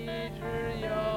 一只羊。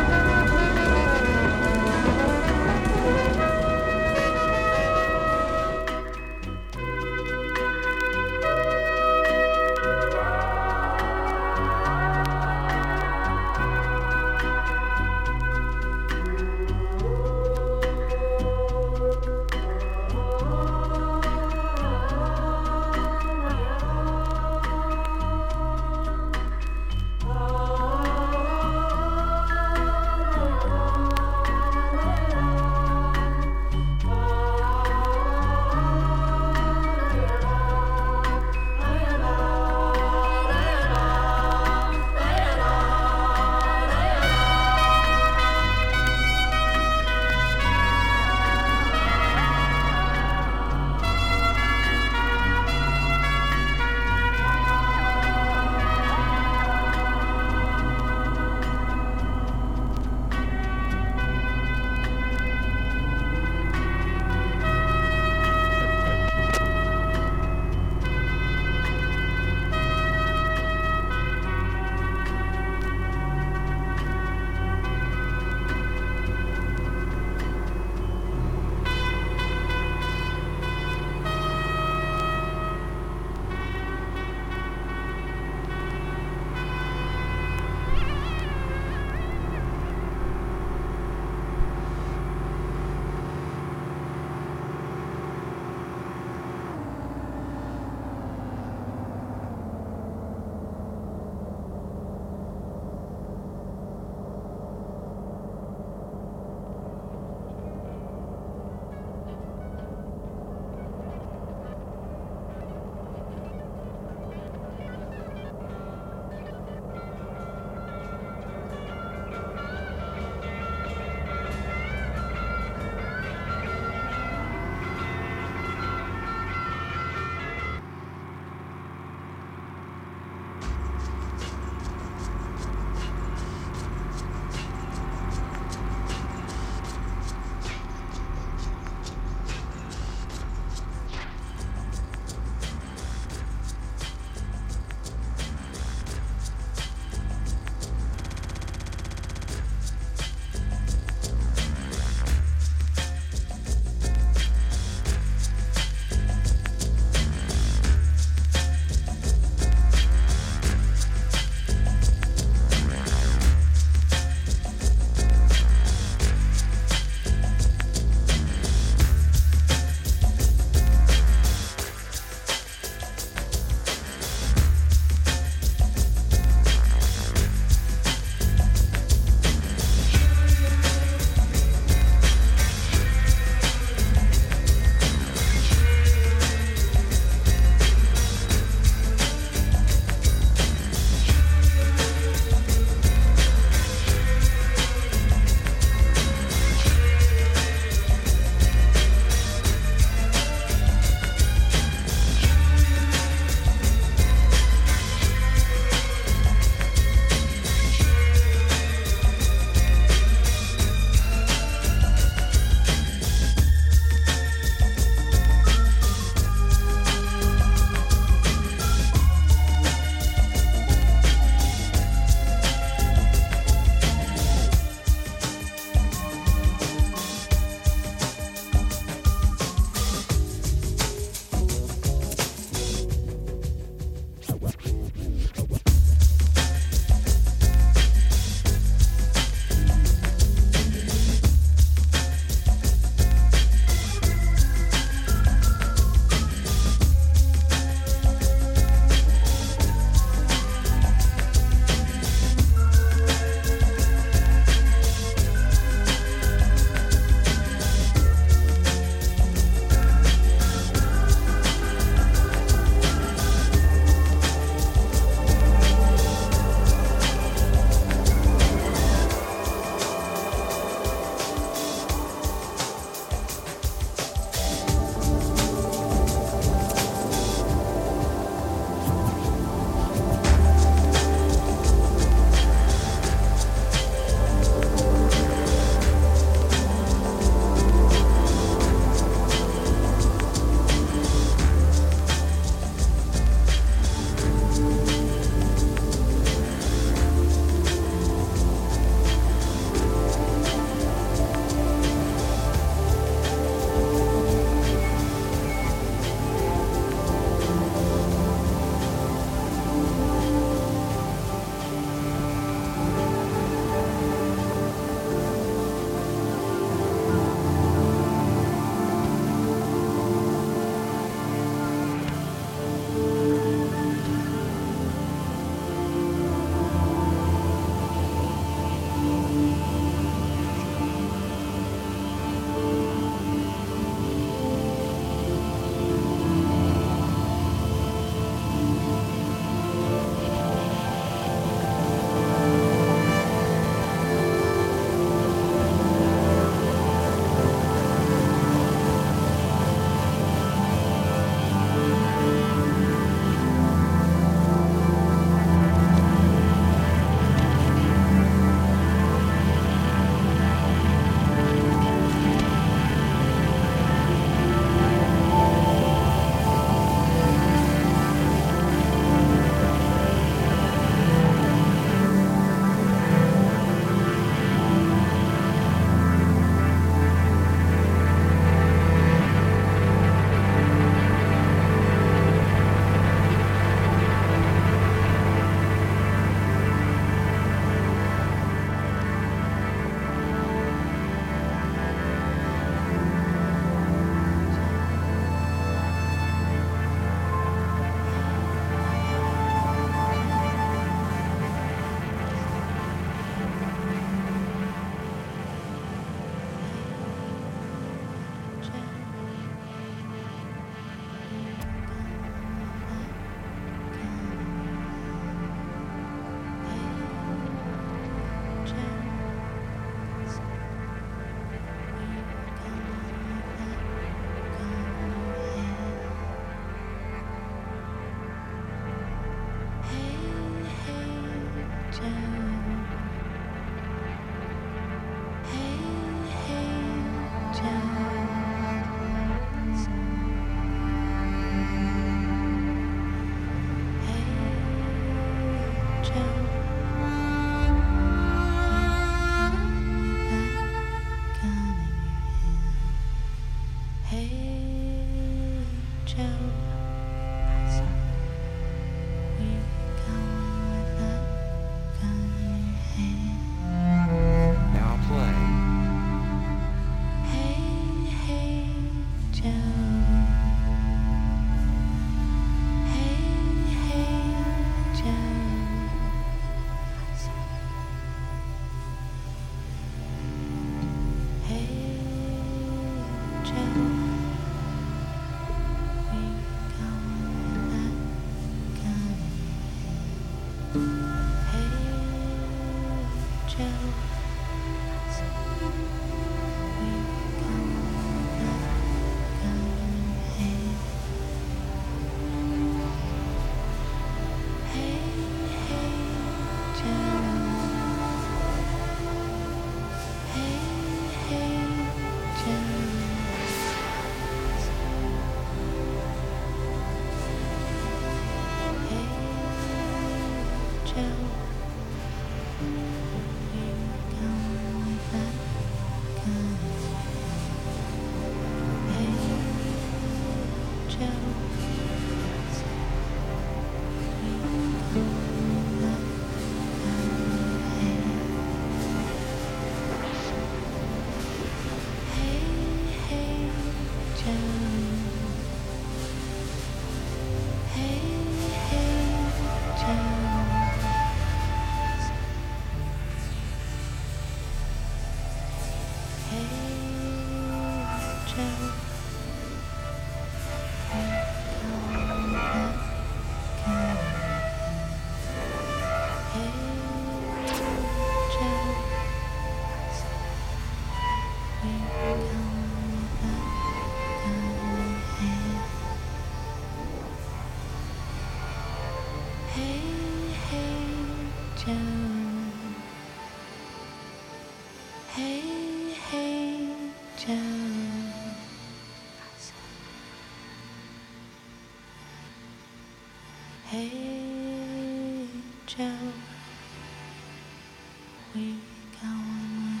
We going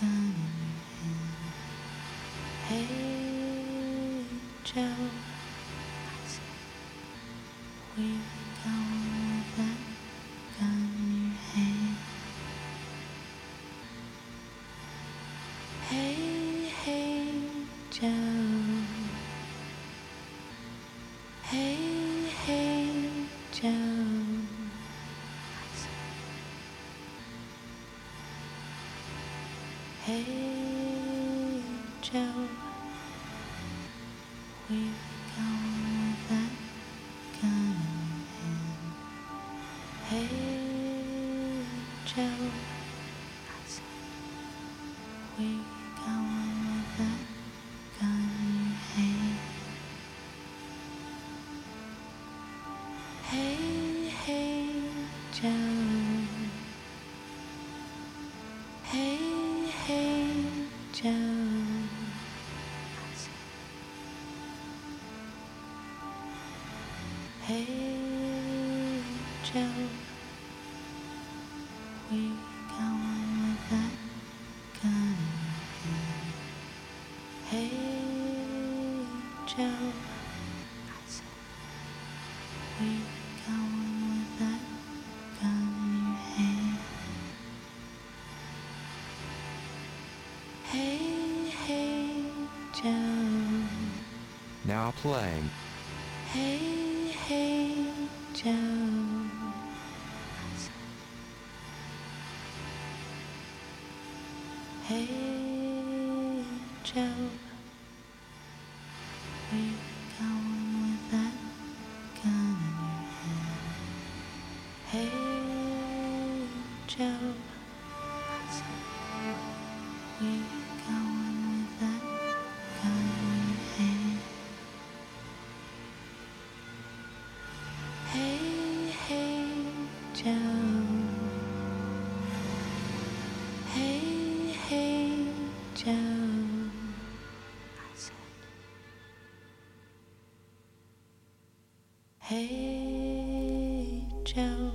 gun in. Hey. We going with that gun in your hand. Hey, hey, Joe. Hey, Now play. Hey, hey, Joe. We going with that gun in your hand. Hey, Joe. With that gun in your hand. Hey, hey, Joe. Hey, hey, Joe. Hey, Joe,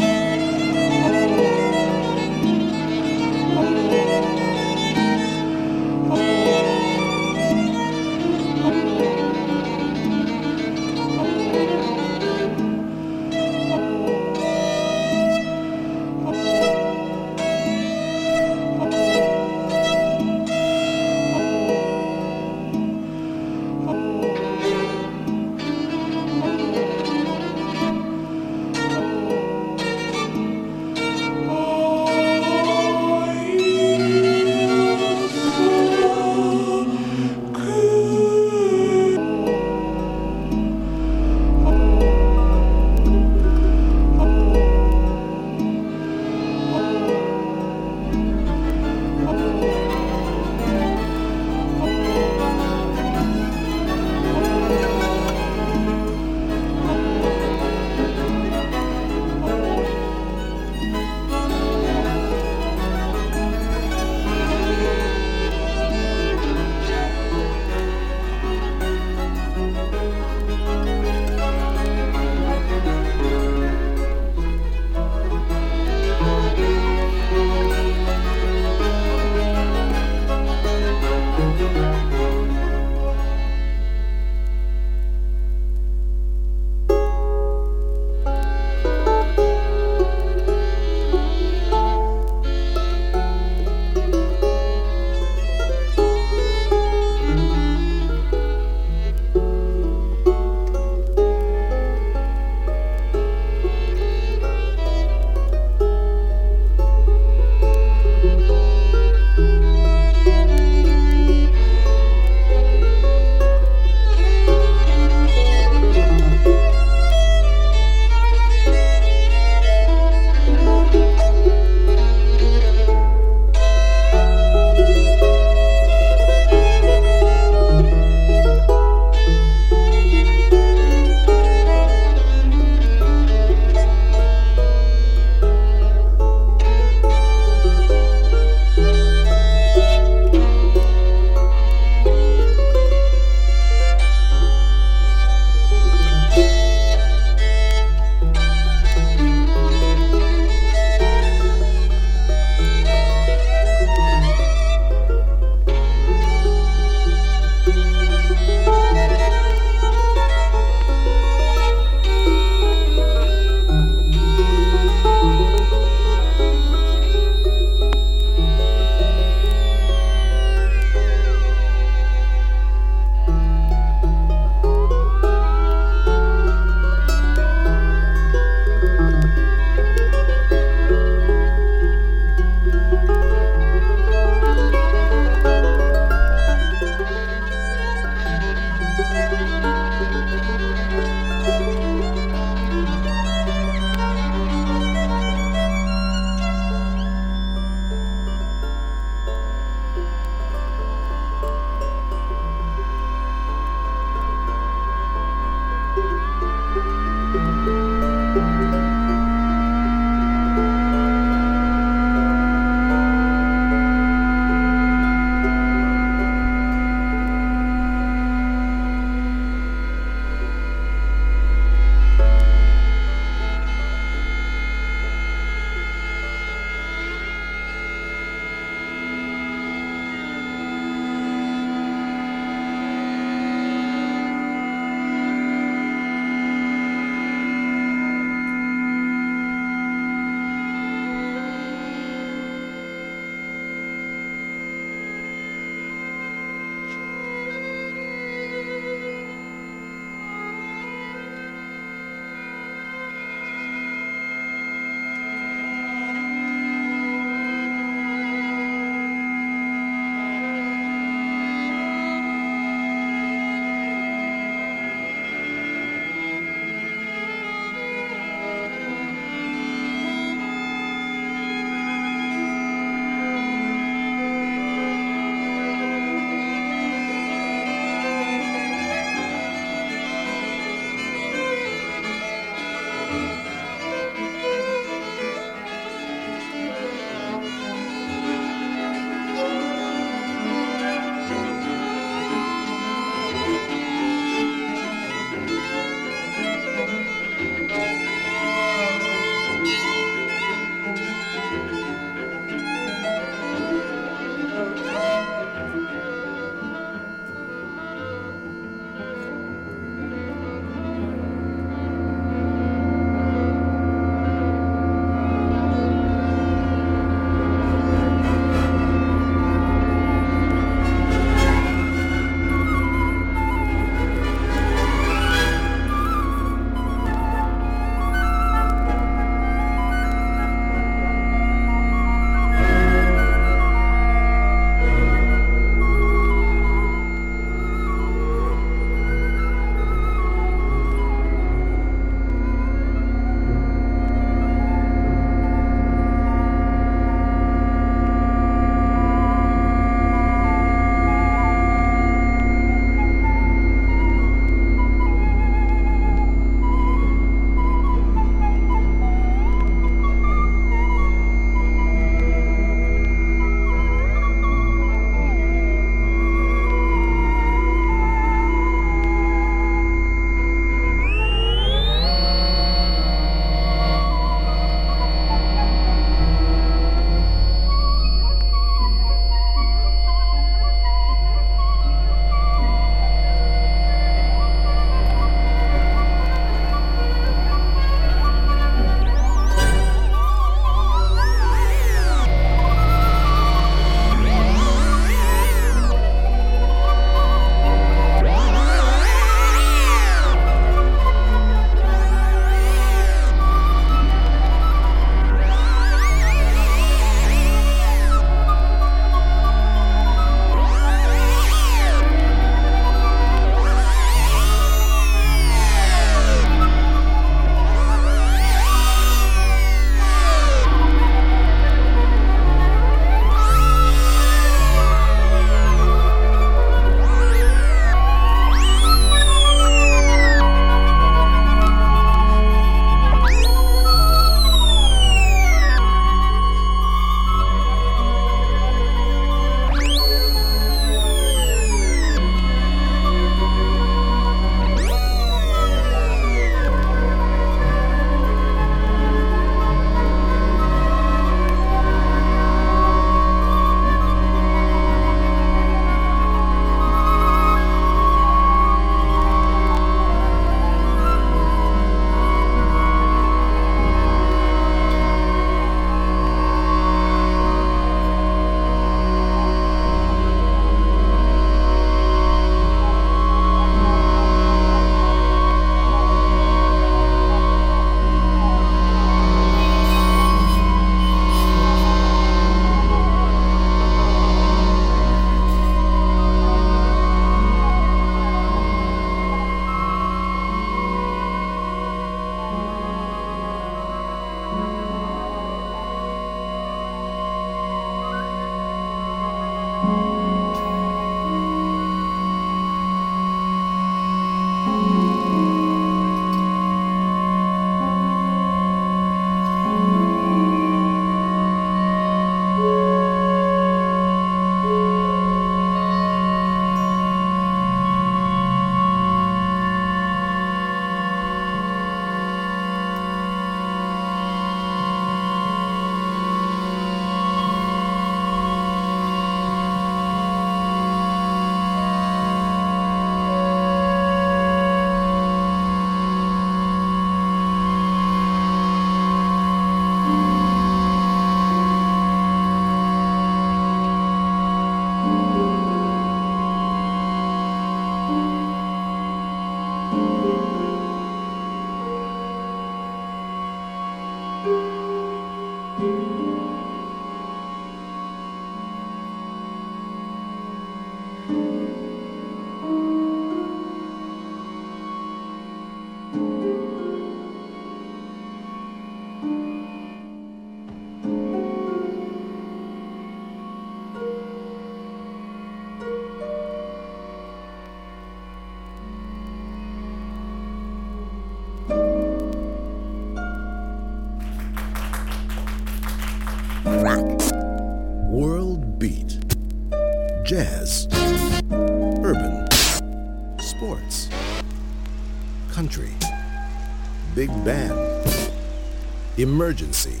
emergency,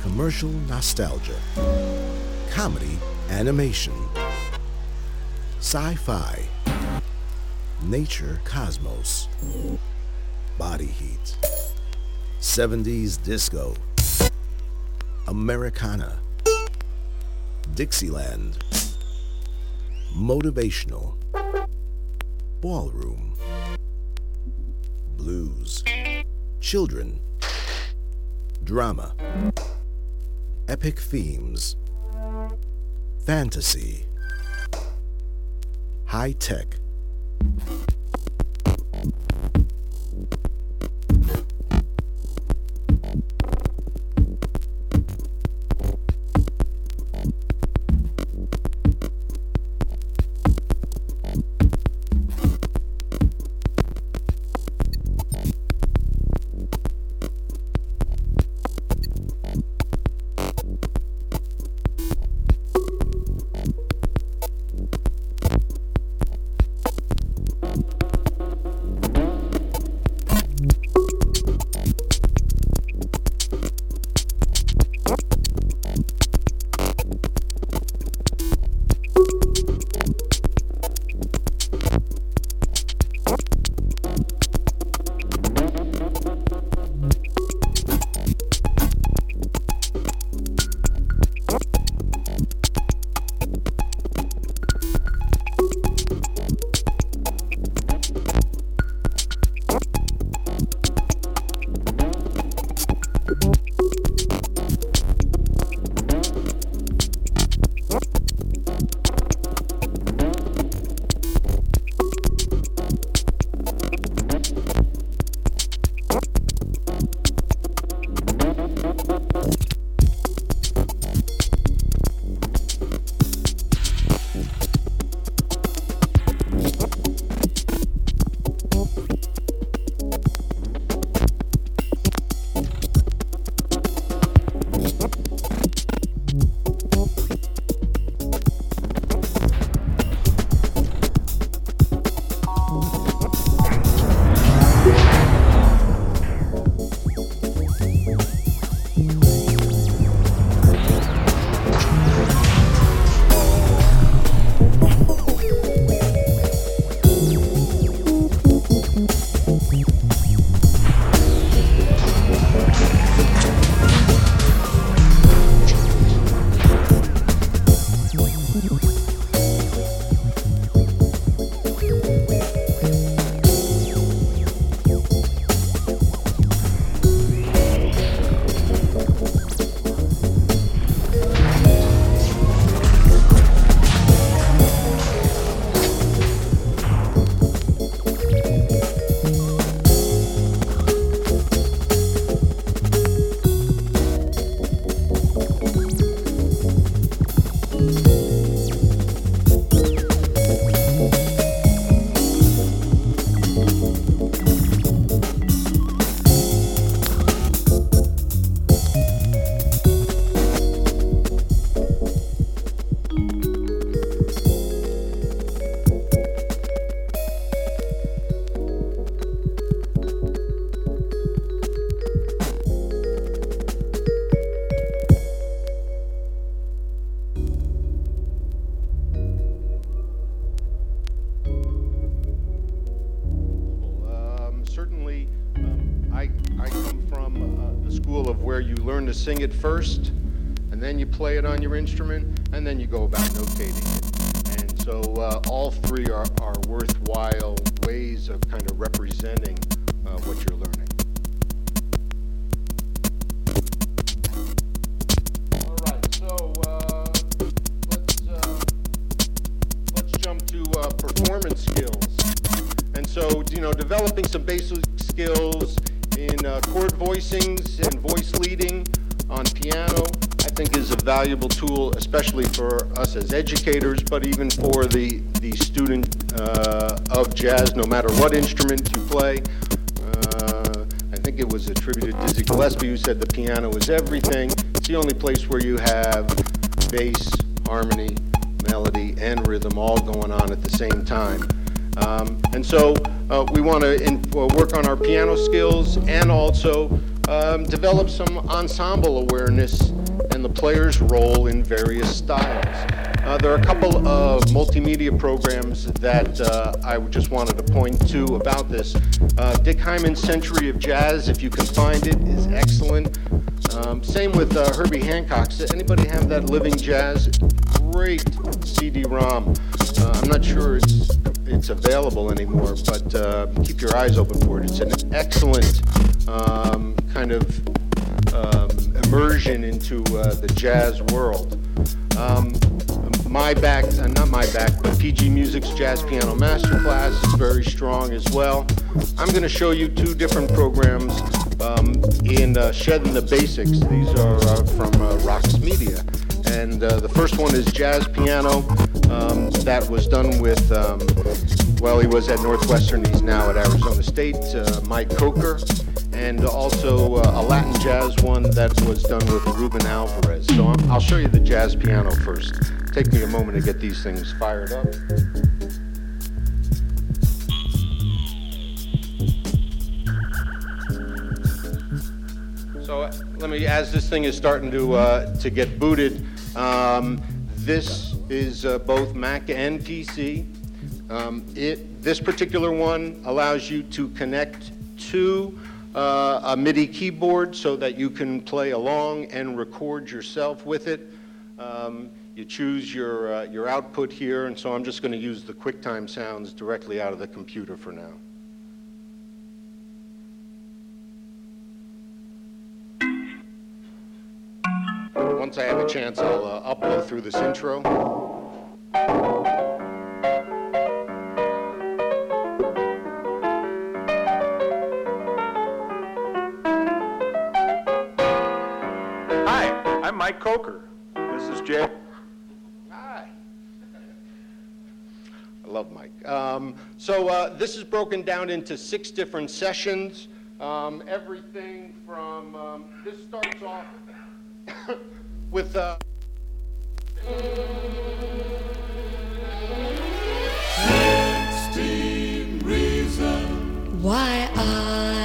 commercial nostalgia, comedy, animation, sci-fi, nature cosmos, body heat, 70s disco, Americana, Dixieland, motivational, ballroom, blues, children, drama, epic themes, fantasy, high tech. You learn to sing it first, and then you play it on your instrument, and then you go about notating it. And so uh, all three are, are worthwhile ways of kind of representing uh, what you're learning. All right, so uh, let's, uh, let's jump to uh, performance skills. And so, you know, developing some basic skills in uh, chord voicings and voice leading on piano, I think is a valuable tool, especially for us as educators, but even for the, the student uh, of jazz, no matter what instrument you play. Uh, I think it was attributed to Dizzy Gillespie who said the piano is everything. It's the only place where you have bass, harmony, melody and rhythm all going on at the same time. Um, and so uh, we want to uh, work on our piano skills and also um, develop some ensemble awareness and the player's role in various styles. Uh, there are a couple of multimedia programs that uh, I just wanted to point to about this. Uh, Dick Hyman's Century of Jazz, if you can find it, is excellent. Um, same with uh, Herbie Hancock's. Anybody have that Living Jazz? Great CD-ROM. Uh, I'm not sure it's it's available anymore, but uh, keep your eyes open for it. It's an excellent um, kind of um, immersion into uh, the jazz world. Um, my back, uh, not my back, but PG Music's Jazz Piano Masterclass is very strong as well. I'm going to show you two different programs um, in uh, Shedding the Basics. These are uh, from uh, Rox Media. And uh, the first one is jazz piano. Um, that was done with, um, well, he was at Northwestern. He's now at Arizona State. Uh, Mike Kocour, and also uh, a Latin jazz one that was done with Ruben Alvarez. So I'm, I'll show you the jazz piano first. Take me a moment to get these things fired up. So let me, as this thing is starting to uh, to get booted, um, this is uh, both Mac and PC. Um, it this particular one allows you to connect to uh, a MIDI keyboard so that you can play along and record yourself with it. Um, you choose your uh, your output here, and so I'm just going to use the QuickTime sounds directly out of the computer for now. Once I have a chance, I'll uh, upload through this intro. Hi, I'm Mike Kocour. This is Jay. Hi. I love Mike. Um, so uh, this is broken down into six different sessions. Um, everything from um, this starts off with. Uh, Why are